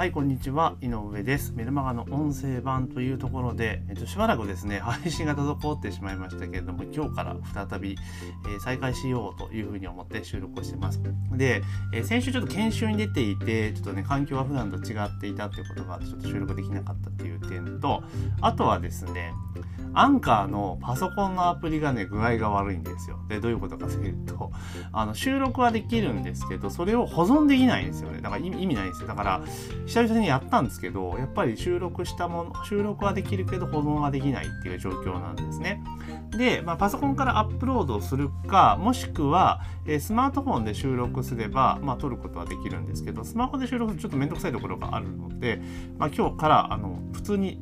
はい、こんにちは。井上です。メルマガの音声版というところで、えっと、しばらくですね、配信が滞ってしまいましたけれども、今日から再び、えー、再開しようというふうに思って収録をしてます。で、えー、先週ちょっと研修に出ていて、ちょっとね、環境が普段と違っていたっていうことが、ちょっと収録できなかったっていう点と、あとはですね、アンカーのパソコンのアプリがね、具合が悪いんですよ。で、どういうことかというと、あの、収録はできるんですけど、それを保存できないんですよね。だから意味ないんですよ。だから、久々にやったんですけど、やっぱり収録したもの、収録はできるけど保存はできないっていう状況なんですね。で、まあ、パソコンからアップロードするか、もしくは、えー、スマートフォンで収録すれば、まあ、撮ることはできるんですけど、スマホで収録するとちょっとめんどくさいところがあるので、まあ、今日から、あの、普通に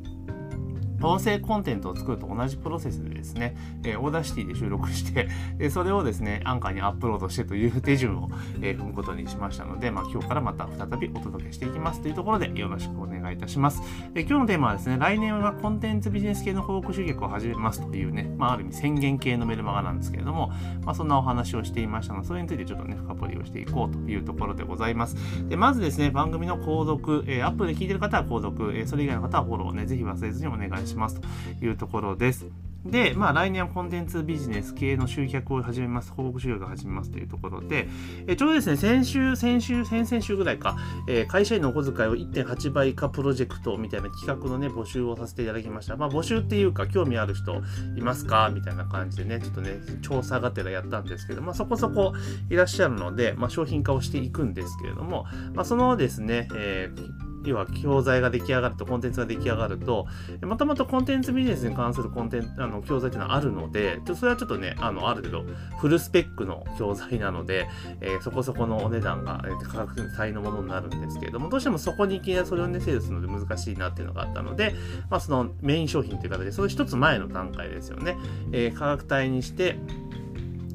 音声コンテンツを作ると同じプロセスでですね、えー、 Audacity で収録してえ、それをですね、アンカーにアップロードしてという手順を、え、踏むことにしましたので、まあ、今日からまた再びお届けしていきますというところでよろしくお願いします。いたします。今日のテーマはですね、来年はコンテンツビジネス系の広告集客を始めますというね、まあ、ある意味宣言系のメルマガなんですけれども、まあ、そんなお話をしていましたので、それについてちょっとね、深掘りをしていこうというところでございます。でまずですね、番組の購読、えー、アップで聞いてる方は購読、え、それ以外の方はフォローをね、ぜひ忘れずにお願いしますというところです。で、まあ、来年はコンテンツビジネス系の集客を始めます、報告集客を始めますというところで、えちょうどですね、先週、先週、先々週ぐらいか、えー、会社員のお小遣いを1.8倍化プロジェクトみたいな企画のね、募集をさせていただきました。まあ、募集っていうか、興味ある人いますか？みたいな感じでね、ちょっとね、調査がてらやったんですけど、まあ、そこそこいらっしゃるので、まあ、商品化をしていくんですけれども、まあ、そのですね、えー要は教材が出来上がると、コンテンツが出来上がると、もともとコンテンツビジネスに関するコンテンツ、あの、教材っていうのはあるので、それはちょっとね、あの、ある程度、フルスペックの教材なので、えー、そこそこのお値段が、えー、価格帯のものになるんですけれども、どうしてもそこにいきなりそれをね、セールするので難しいなっていうのがあったので、まあ、そのメイン商品という形で、その一つ前の段階ですよね、えー、価格帯にして、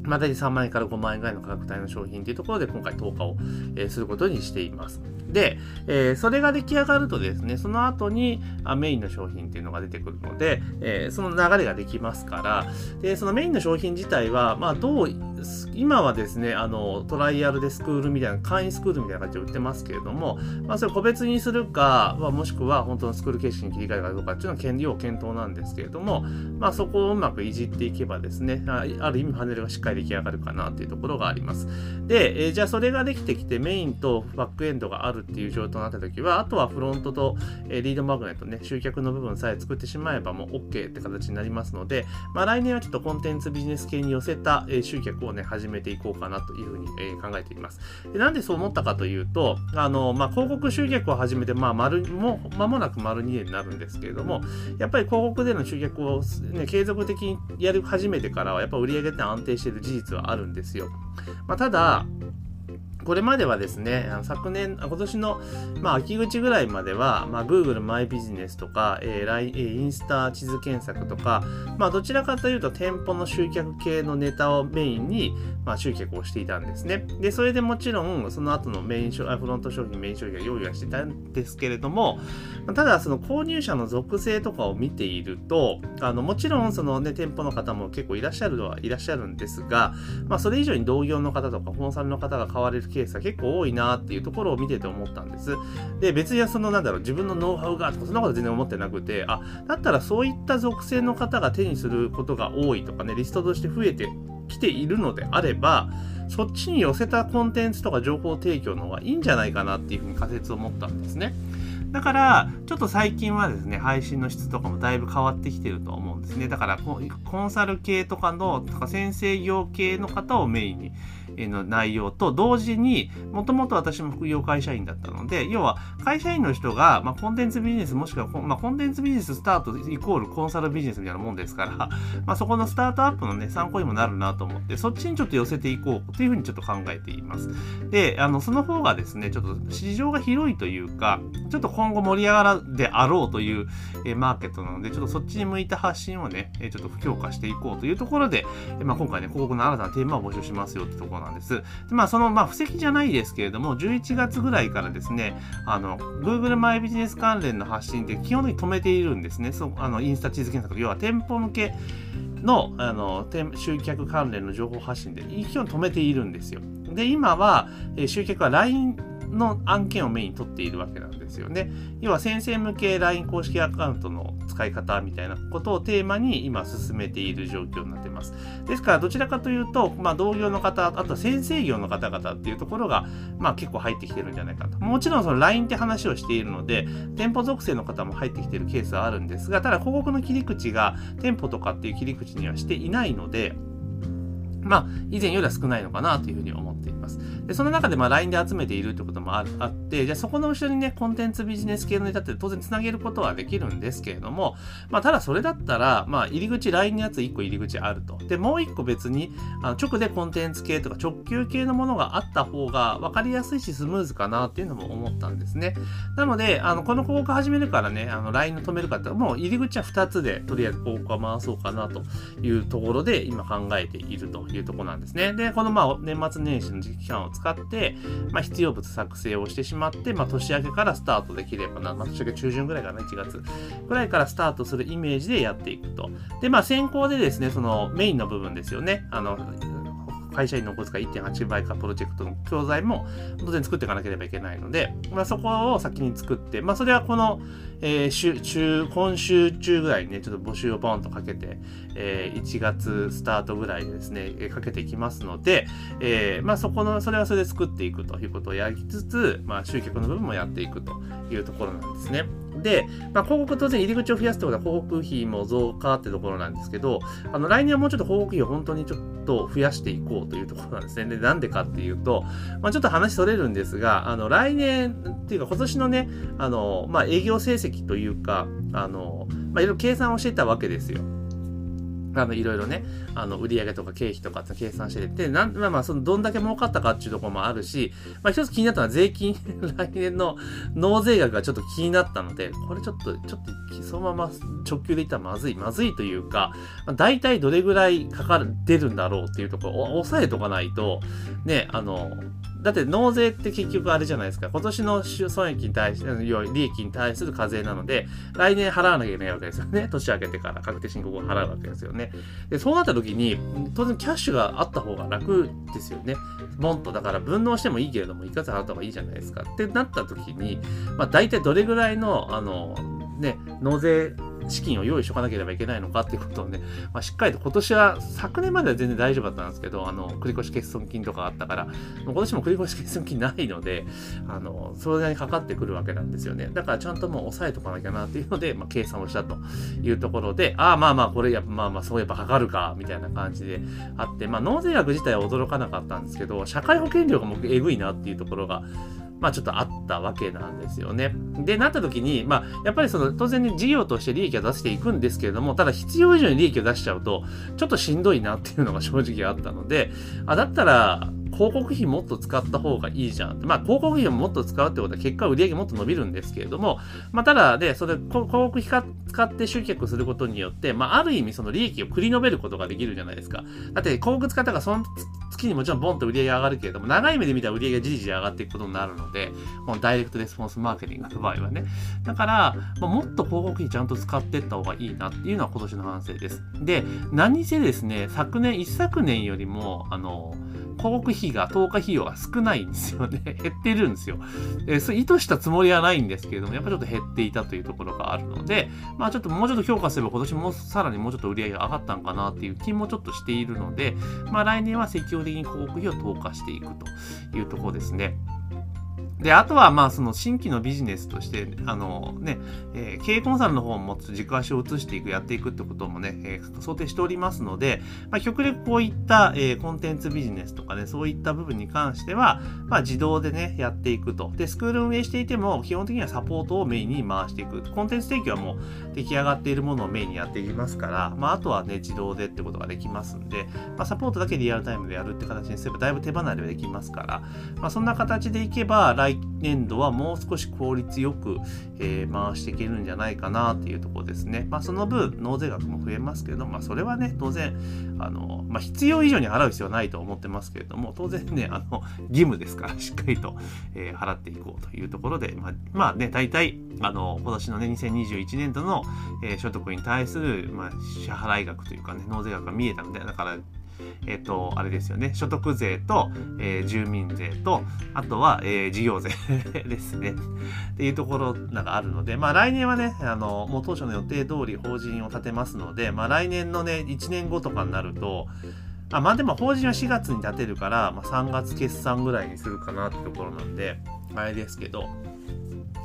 まあ、大体3万円から5万円ぐらいの価格帯の商品というところで今回投下を、えー、することにしています。で、えー、それが出来上がるとですね、その後にあメインの商品っていうのが出てくるので、えー、その流れができますから、で、そのメインの商品自体は、まあ、どう、今はですね、あの、トライアルでスクールみたいな、会員スクールみたいな感じで売ってますけれども、まあ、それを個別にするか、まあ、もしくは本当のスクール形式に切り替えるかどうかっていうのは権利を検討なんですけれども、まあ、そこをうまくいじっていけばですね、ある意味パネルがしっかり出来上がるかなっていうところがあります。で、えー、じゃあそれができてきてメインとバックエンドがあるっていう状態になった時は、あとはフロントと、えー、リードマグネットね、集客の部分さえ作ってしまえばもう OK って形になりますので、まあ、来年はちょっとコンテンツビジネス系に寄せた、えー、集客をね、始めていこうかなというふうに、えー、考えています。でなんでそう思ったかというと、あの、まあ、広告集客を始めて、まあ、丸、もう間もなく丸2年になるんですけれども、やっぱり広告での集客を、ね、継続的にやり始めてからは、やっぱ売上って安定してる事実はあるんですよ。まあ、ただ、これまではですね、昨年、今年の、まあ、秋口ぐらいまでは、まあ、Google マイビジネスとか、えー、インスタ地図検索とか、まあ、どちらかというと店舗の集客系のネタをメインに、まあ、集客をしていたんですね。で、それでもちろん、その後のメインフロント商品、メイン商品は用意はしてたんですけれども、ただ、その購入者の属性とかを見ていると、あの、もちろん、そのね、店舗の方も結構いらっしゃるのはいらっしゃるんですが、まあ、それ以上に同業の方とか、コンサルの方が買われるケースが結構多いなっていうところを見てて思ったんです。で、別にその、なんだろう、自分のノウハウがとか、そんなこと全然思ってなくて、あ、だったらそういった属性の方が手にすることが多いとかね、リストとして増えてきているのであれば、そっちに寄せたコンテンツとか情報提供の方がいいんじゃないかなっていうふうに仮説を持ったんですね。だから、ちょっと最近はですね、配信の質とかもだいぶ変わってきてると思うんですね。だから、コンサル系とかの、とか先生業系の方をメインにの内容と同時に、もともと私も副業会社員だったので、要は会社員の人が、まあ、コンテンツビジネスもしくは、まあ、コンテンツビジネススタートイコールコンサルビジネスみたいなもんですから、まあ、そこのスタートアップのね、参考にもなるなと思って、そっちにちょっと寄せていこうというふうにちょっと考えています。で、あの、その方がですね、ちょっと市場が広いというか、ちょっと今後盛り上がるであろうという、えマーケットなので、ちょっとそっちに向いた発信をね、ちょっと強化していこうというところで、まあ、今回ね、広告の新たなテーマを募集しますよってところなんです。でまあ、その、まあ、布石じゃないですけれども、11月ぐらいからですね、あの、Google マイビジネス関連の発信って基本的に止めているんですね。そう、あの、インスタ地図検索、要は店舗向けの、あの、集客関連の情報発信で基本止めているんですよ。で、今は、え集客は LINE の案件をメインに取っているわけなんですよね。要は先生向け LINE 公式アカウントの使い方みたいなことをテーマに今進めている状況になってます。ですからどちらかというと、まあ、同業の方、あとは先生業の方々っていうところが、まあ、結構入ってきてるんじゃないかと。もちろんその LINE って話をしているので、店舗属性の方も入ってきてるケースはあるんですが、ただ広告の切り口が店舗とかっていう切り口にはしていないので、まあ、以前よりは少ないのかなというふうに思っています。で、その中でまあ LINE で集めているってこともああって、じゃあそこの後ろにね、コンテンツビジネス系のネタって当然つなげることはできるんですけれども、まあ、ただそれだったら、まあ、入り口、LINE のやつ1個入り口あると。で、もう1個別に、あの直でコンテンツ系とか直球系のものがあった方が分かりやすいしスムーズかなっていうのも思ったんですね。なので、あのこの広告始めるからね、あの LINE を止めるかってもう入り口は2つでとりあえず広告は回そうかなというところで今考えているというところなんですね。で、このまあ年末年始の時期間を使って、まあ、必要物作成をしてしまって、まあ、年明けからスタートできればな、まあ、年明け中旬ぐらいかな、1月ぐらいからスタートするイメージでやっていくと。で、まあ、先行でですね、そのメインの部分ですよね。あの、会社員のお小遣い1.8倍かプロジェクトの教材も当然作っていかなければいけないので、まあ、そこを先に作って、まあ、それはこの、えー、週中今週中ぐらいにねちょっと募集をボンとかけて、えー、1月スタートぐらいでですねかけていきますので、えー、まあ、そこのそれはそれで作っていくということをやりつつ、まあ、集客の部分もやっていくというところなんですね。で、まあ、広告当然入り口を増やすってことは広告費も増加ってところなんですけど、あの来年はもうちょっと広告費を本当にちょっと増やしていこうというところなんですね。で、なんでかっていうと、まあ、ちょっと話それるんですが、あの来年っていうか今年のね、あの、まあ、営業成績というか、あの、まあ、いろいろ計算をしてたわけですよ。あのいろいろね、あの売上とか経費とかって計算してて、なんまあまあ、そのどんだけ儲かったかっていうところもあるし、まあ一つ気になったのは税金、来年の納税額がちょっと気になったので、これちょっと、ちょっとそのまま直球で言ったらまずい、まずいというか、まあ、大体どれぐらいかかる、出るんだろうっていうところを抑えとかないと、ね、あの、だって納税って結局あれじゃないですか。今年の損益に対して、要は利益に対する課税なので、来年払わなきゃいけないわけですよね。年明けてから確定申告を払うわけですよね。で、そうなった時に、当然キャッシュがあった方が楽ですよね。ボンと、だから分納してもいいけれども、一括払った方がいいじゃないですか。ってなった時に、まあ大体どれぐらいの、あの、ね、納税資金を用意しとかなければいけないのかっていうことをね、まあ、しっかりと今年は、昨年までは全然大丈夫だったんですけど、あの、繰越欠損金とかあったから、今年も繰越欠損金ないので、あの、それなりにかかってくるわけなんですよね。だからちゃんともう抑えとかなきゃなっていうので、まあ、計算をしたというところで、ああ、まあまあ、これや、まあまあ、そういえばかかるか、みたいな感じであって、まあ、納税額自体は驚かなかったんですけど、社会保険料がもうえぐいなっていうところが、まあちょっとあったわけなんですよね。で、なった時に、まあやっぱりその当然ね、事業として利益を出していくんですけれども、ただ必要以上に利益を出しちゃうと、ちょっとしんどいなっていうのが正直あったので、あ、だったら、広告費もっと使った方がいいじゃん。まあ、広告費をもっと使うってことは結果売り上げもっと伸びるんですけれども、まあ、ただで、それ、広告費か使って集客することによって、まあ、ある意味その利益を繰り延べることができるじゃないですか。だって、広告使ったからその月にもちろんボンと売り上げ上がるけれども、長い目で見たら売り上げがじりじり上がっていくことになるので、もうダイレクトレスポンスマーケティングの場合はね。だから、まあ、もっと広告費ちゃんと使っていった方がいいなっていうのは今年の反省です。で、何せですね、昨年、一昨年よりも、あの、広告費が、投下費用が少ないんですよね。減ってるんですよ。えー、それ意図したつもりはないんですけれども、やっぱちょっと減っていたというところがあるので、まあちょっともうちょっと評価すれば今年もさらにもうちょっと売り上げが上がったんかなっていう気もちょっとしているので、まあ来年は積極的広告費を投下していくというところですね。で、あとは、まあ、その新規のビジネスとして、あのね、えー、経営コンサルの方も軸足を移していく、やっていくってこともね、えー、想定しておりますので、まあ、極力こういった、えー、コンテンツビジネスとかね、そういった部分に関しては、まあ、自動でね、やっていくと。で、スクール運営していても、基本的にはサポートをメインに回していく。コンテンツ提供はもう出来上がっているものをメインにやっていきますから、まあ、あとはね、自動でってことができますんで、まあ、サポートだけリアルタイムでやるって形にすれば、だいぶ手離れはできますから、まあ、そんな形でいけば、来年度はもう少し効率よく、えー、回していけるんじゃないかなっていうところですね。まあ、その分、納税額も増えますけど、まあ、それはね、当然、あの、まあ、必要以上に払う必要はないと思ってますけれども、当然ね、あの、義務ですから、しっかりと、えー、払っていこうというところで、まあ、まあね、大体、あの、今年のね、2021年度の、えー、所得に対する、まあ、支払い額というかね、納税額が見えたので、だから、えっ、と、あれですよね、所得税と、えー、住民税と、あとは、えー、事業税ですね。っていうところなんかあるので、まあ来年はね、あの、もう当初の予定通り法人を立てますので、まあ来年のね、1年後とかになると、あまあでも法人は4月に立てるから、まあ、3月決算ぐらいにするかなってところなんで、あれですけど、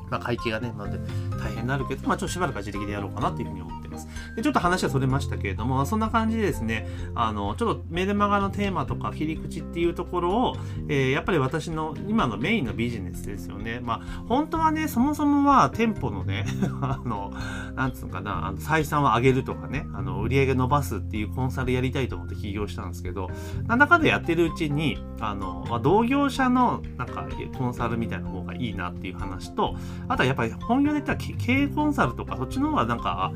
まあ、会計がね、なので大変になるけど、まあ、ちょっとしばらくは自力でやろうかなというふうに思ってます。で、ちょっと話はそれましたけれども、そんな感じでですね、あの、ちょっとメルマガのテーマとか切り口っていうところを、えー、やっぱり私の今のメインのビジネスですよね。まあ、本当はね、そもそもは店舗のね、あの、なんつうのかな、あの採算を上げるとかね、あの、売り上げ伸ばすっていうコンサルやりたいと思って起業したんですけど、なんだかんだやってるうちに、あの、まあ、同業者のなんかコンサルみたいな方がいいなっていう話と、あとはやっぱり本業で言ったら経営コンサルとかそっちの方がなんか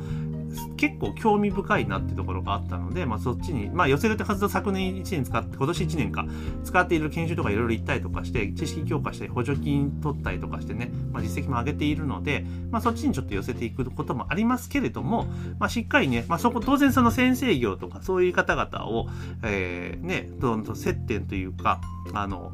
結構興味深いなってところがあったので、まあ、そっちに、まあ、寄せるって活動昨年1年使って、今年1年か、使っている研修とかいろいろ行ったりとかして、知識強化して補助金取ったりとかしてね、まあ、実績も上げているので、まあ、そっちにちょっと寄せていくこともありますけれども、まあ、しっかりね、まあ、そこ、当然その先生業とかそういう方々を、えー、ね、どんどん接点というか、あの、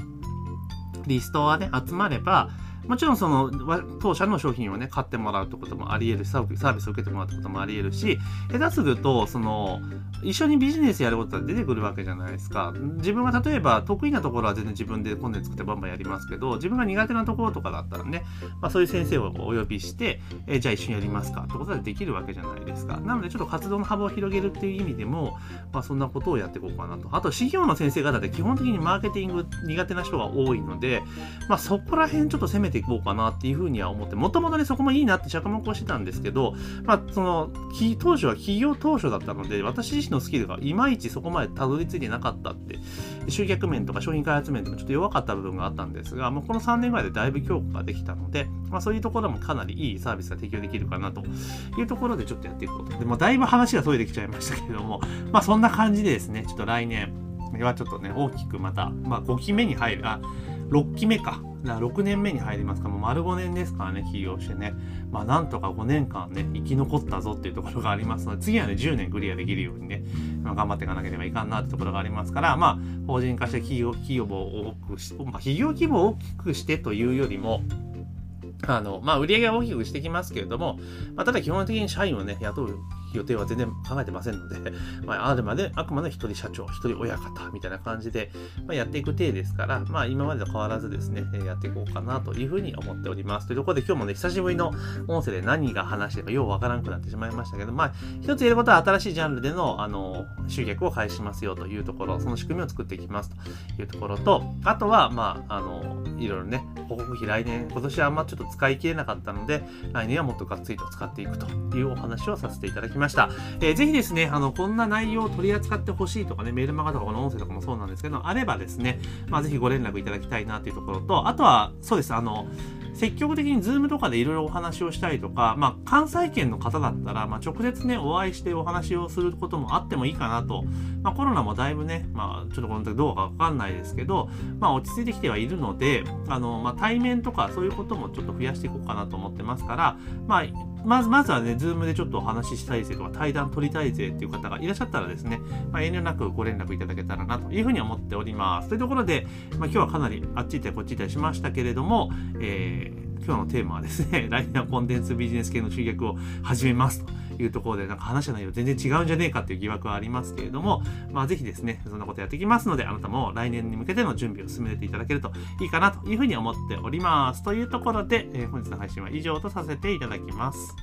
リストはね、集まれば、もちろんその当社の商品をね買ってもらうってこともあり得るしサービスを受けてもらうってこともあり得るし下手するとその一緒にビジネスやることは出てくるわけじゃないですか。自分が例えば得意なところは全然自分でコンテンツ作ってバンバンやりますけど自分が苦手なところとかだったらね、まあ、そういう先生をお呼びしてえじゃあ一緒にやりますかってことでできるわけじゃないですか。なのでちょっと活動の幅を広げるっていう意味でも、まあ、そんなことをやっていこうかなと。あと資料の先生方で基本的にマーケティング苦手な人が多いので、まあ、そこら辺ちょっと攻めていこうかなっていうふうには思って、もともとね、そこもいいなって着目をしてたんですけど、まあ、その、当初は企業当初だったので、私自身のスキルがいまいちそこまでたどり着いてなかったって、集客面とか商品開発面でもちょっと弱かった部分があったんですが、もうこの3年ぐらいでだいぶ強化ができたので、まあ、そういうところもかなりいいサービスが提供できるかなというところでちょっとやっていこうと。で、もだいぶ話がそれてきちゃいましたけれども、まあ、そんな感じでですね、ちょっと来年はちょっとね、大きくまた、まあ、5期目に入る、あ、6期目か。な6年目に入りますかもう丸5年ですからね、起業してね。まあ、なんとか5年間ね、生き残ったぞっていうところがありますので、次はね、10年クリアできるようにね、まあ、頑張っていかなければいかんなってところがありますから、まあ、法人化して企業、企業を大きくし、まあ、企業規模を大きくしてというよりも、あの、まあ、売り上げは大きくしてきますけれども、まあ、ただ基本的に社員をね、雇う予定は全然考えてませんので、まあ、あるまで、あくまで一人社長、一人親方みたいな感じで、まあ、やっていく体ですから、まあ、今までと変わらずですね、やっていこうかなというふうに思っております。というところで今日もね、久しぶりの音声で何が話してるかようわからんくなってしまいましたけど、まあ、一つ言えることは新しいジャンルでの、あの、集客を開始しますよというところ、その仕組みを作っていきますというところと、あとは、まあ、あの、いろいろね、広告費来年、今年はあんまちょっと使い切れなかったので、来年はもっとがっつりと使っていくというお話をさせていただきまました。えーぜひですね、あの、こんな内容を取り扱ってほしいとかね、メールマガとかこの音声とかもそうなんですけど、あればですね、まあ、ぜひご連絡いただきたいなというところと、あとは、そうです、あの、積極的にズームとかでいろいろお話をしたりとか、まあ、関西圏の方だったら、まあ、直接ね、お会いしてお話をすることもあってもいいかなと。まあ、コロナもだいぶね、まあ、ちょっとこの時どうかわかんないですけど、まあ、落ち着いてきてはいるので、あの、まあ、対面とかそういうこともちょっと増やしていこうかなと思ってますから、まあ、まず、まずはね、ズームでちょっとお話ししたいぜとか、対談取りたいぜっていう方がいらっしゃったらですね、まあ、遠慮なくご連絡いただけたらなというふうに思っております。というところで、まあ、今日はかなりあっち行ったりこっち行ったりしましたけれども、えー今日のテーマはですね、来年はコンテンツビジネス系の集客を始めますというところで、なんか話した内容全然違うんじゃねえかっていう疑惑はありますけれども、まあぜひですね、そんなことやってきますので、あなたも来年に向けての準備を進めていただけるといいかなというふうに思っております。というところで、えー、本日の配信は以上とさせていただきます。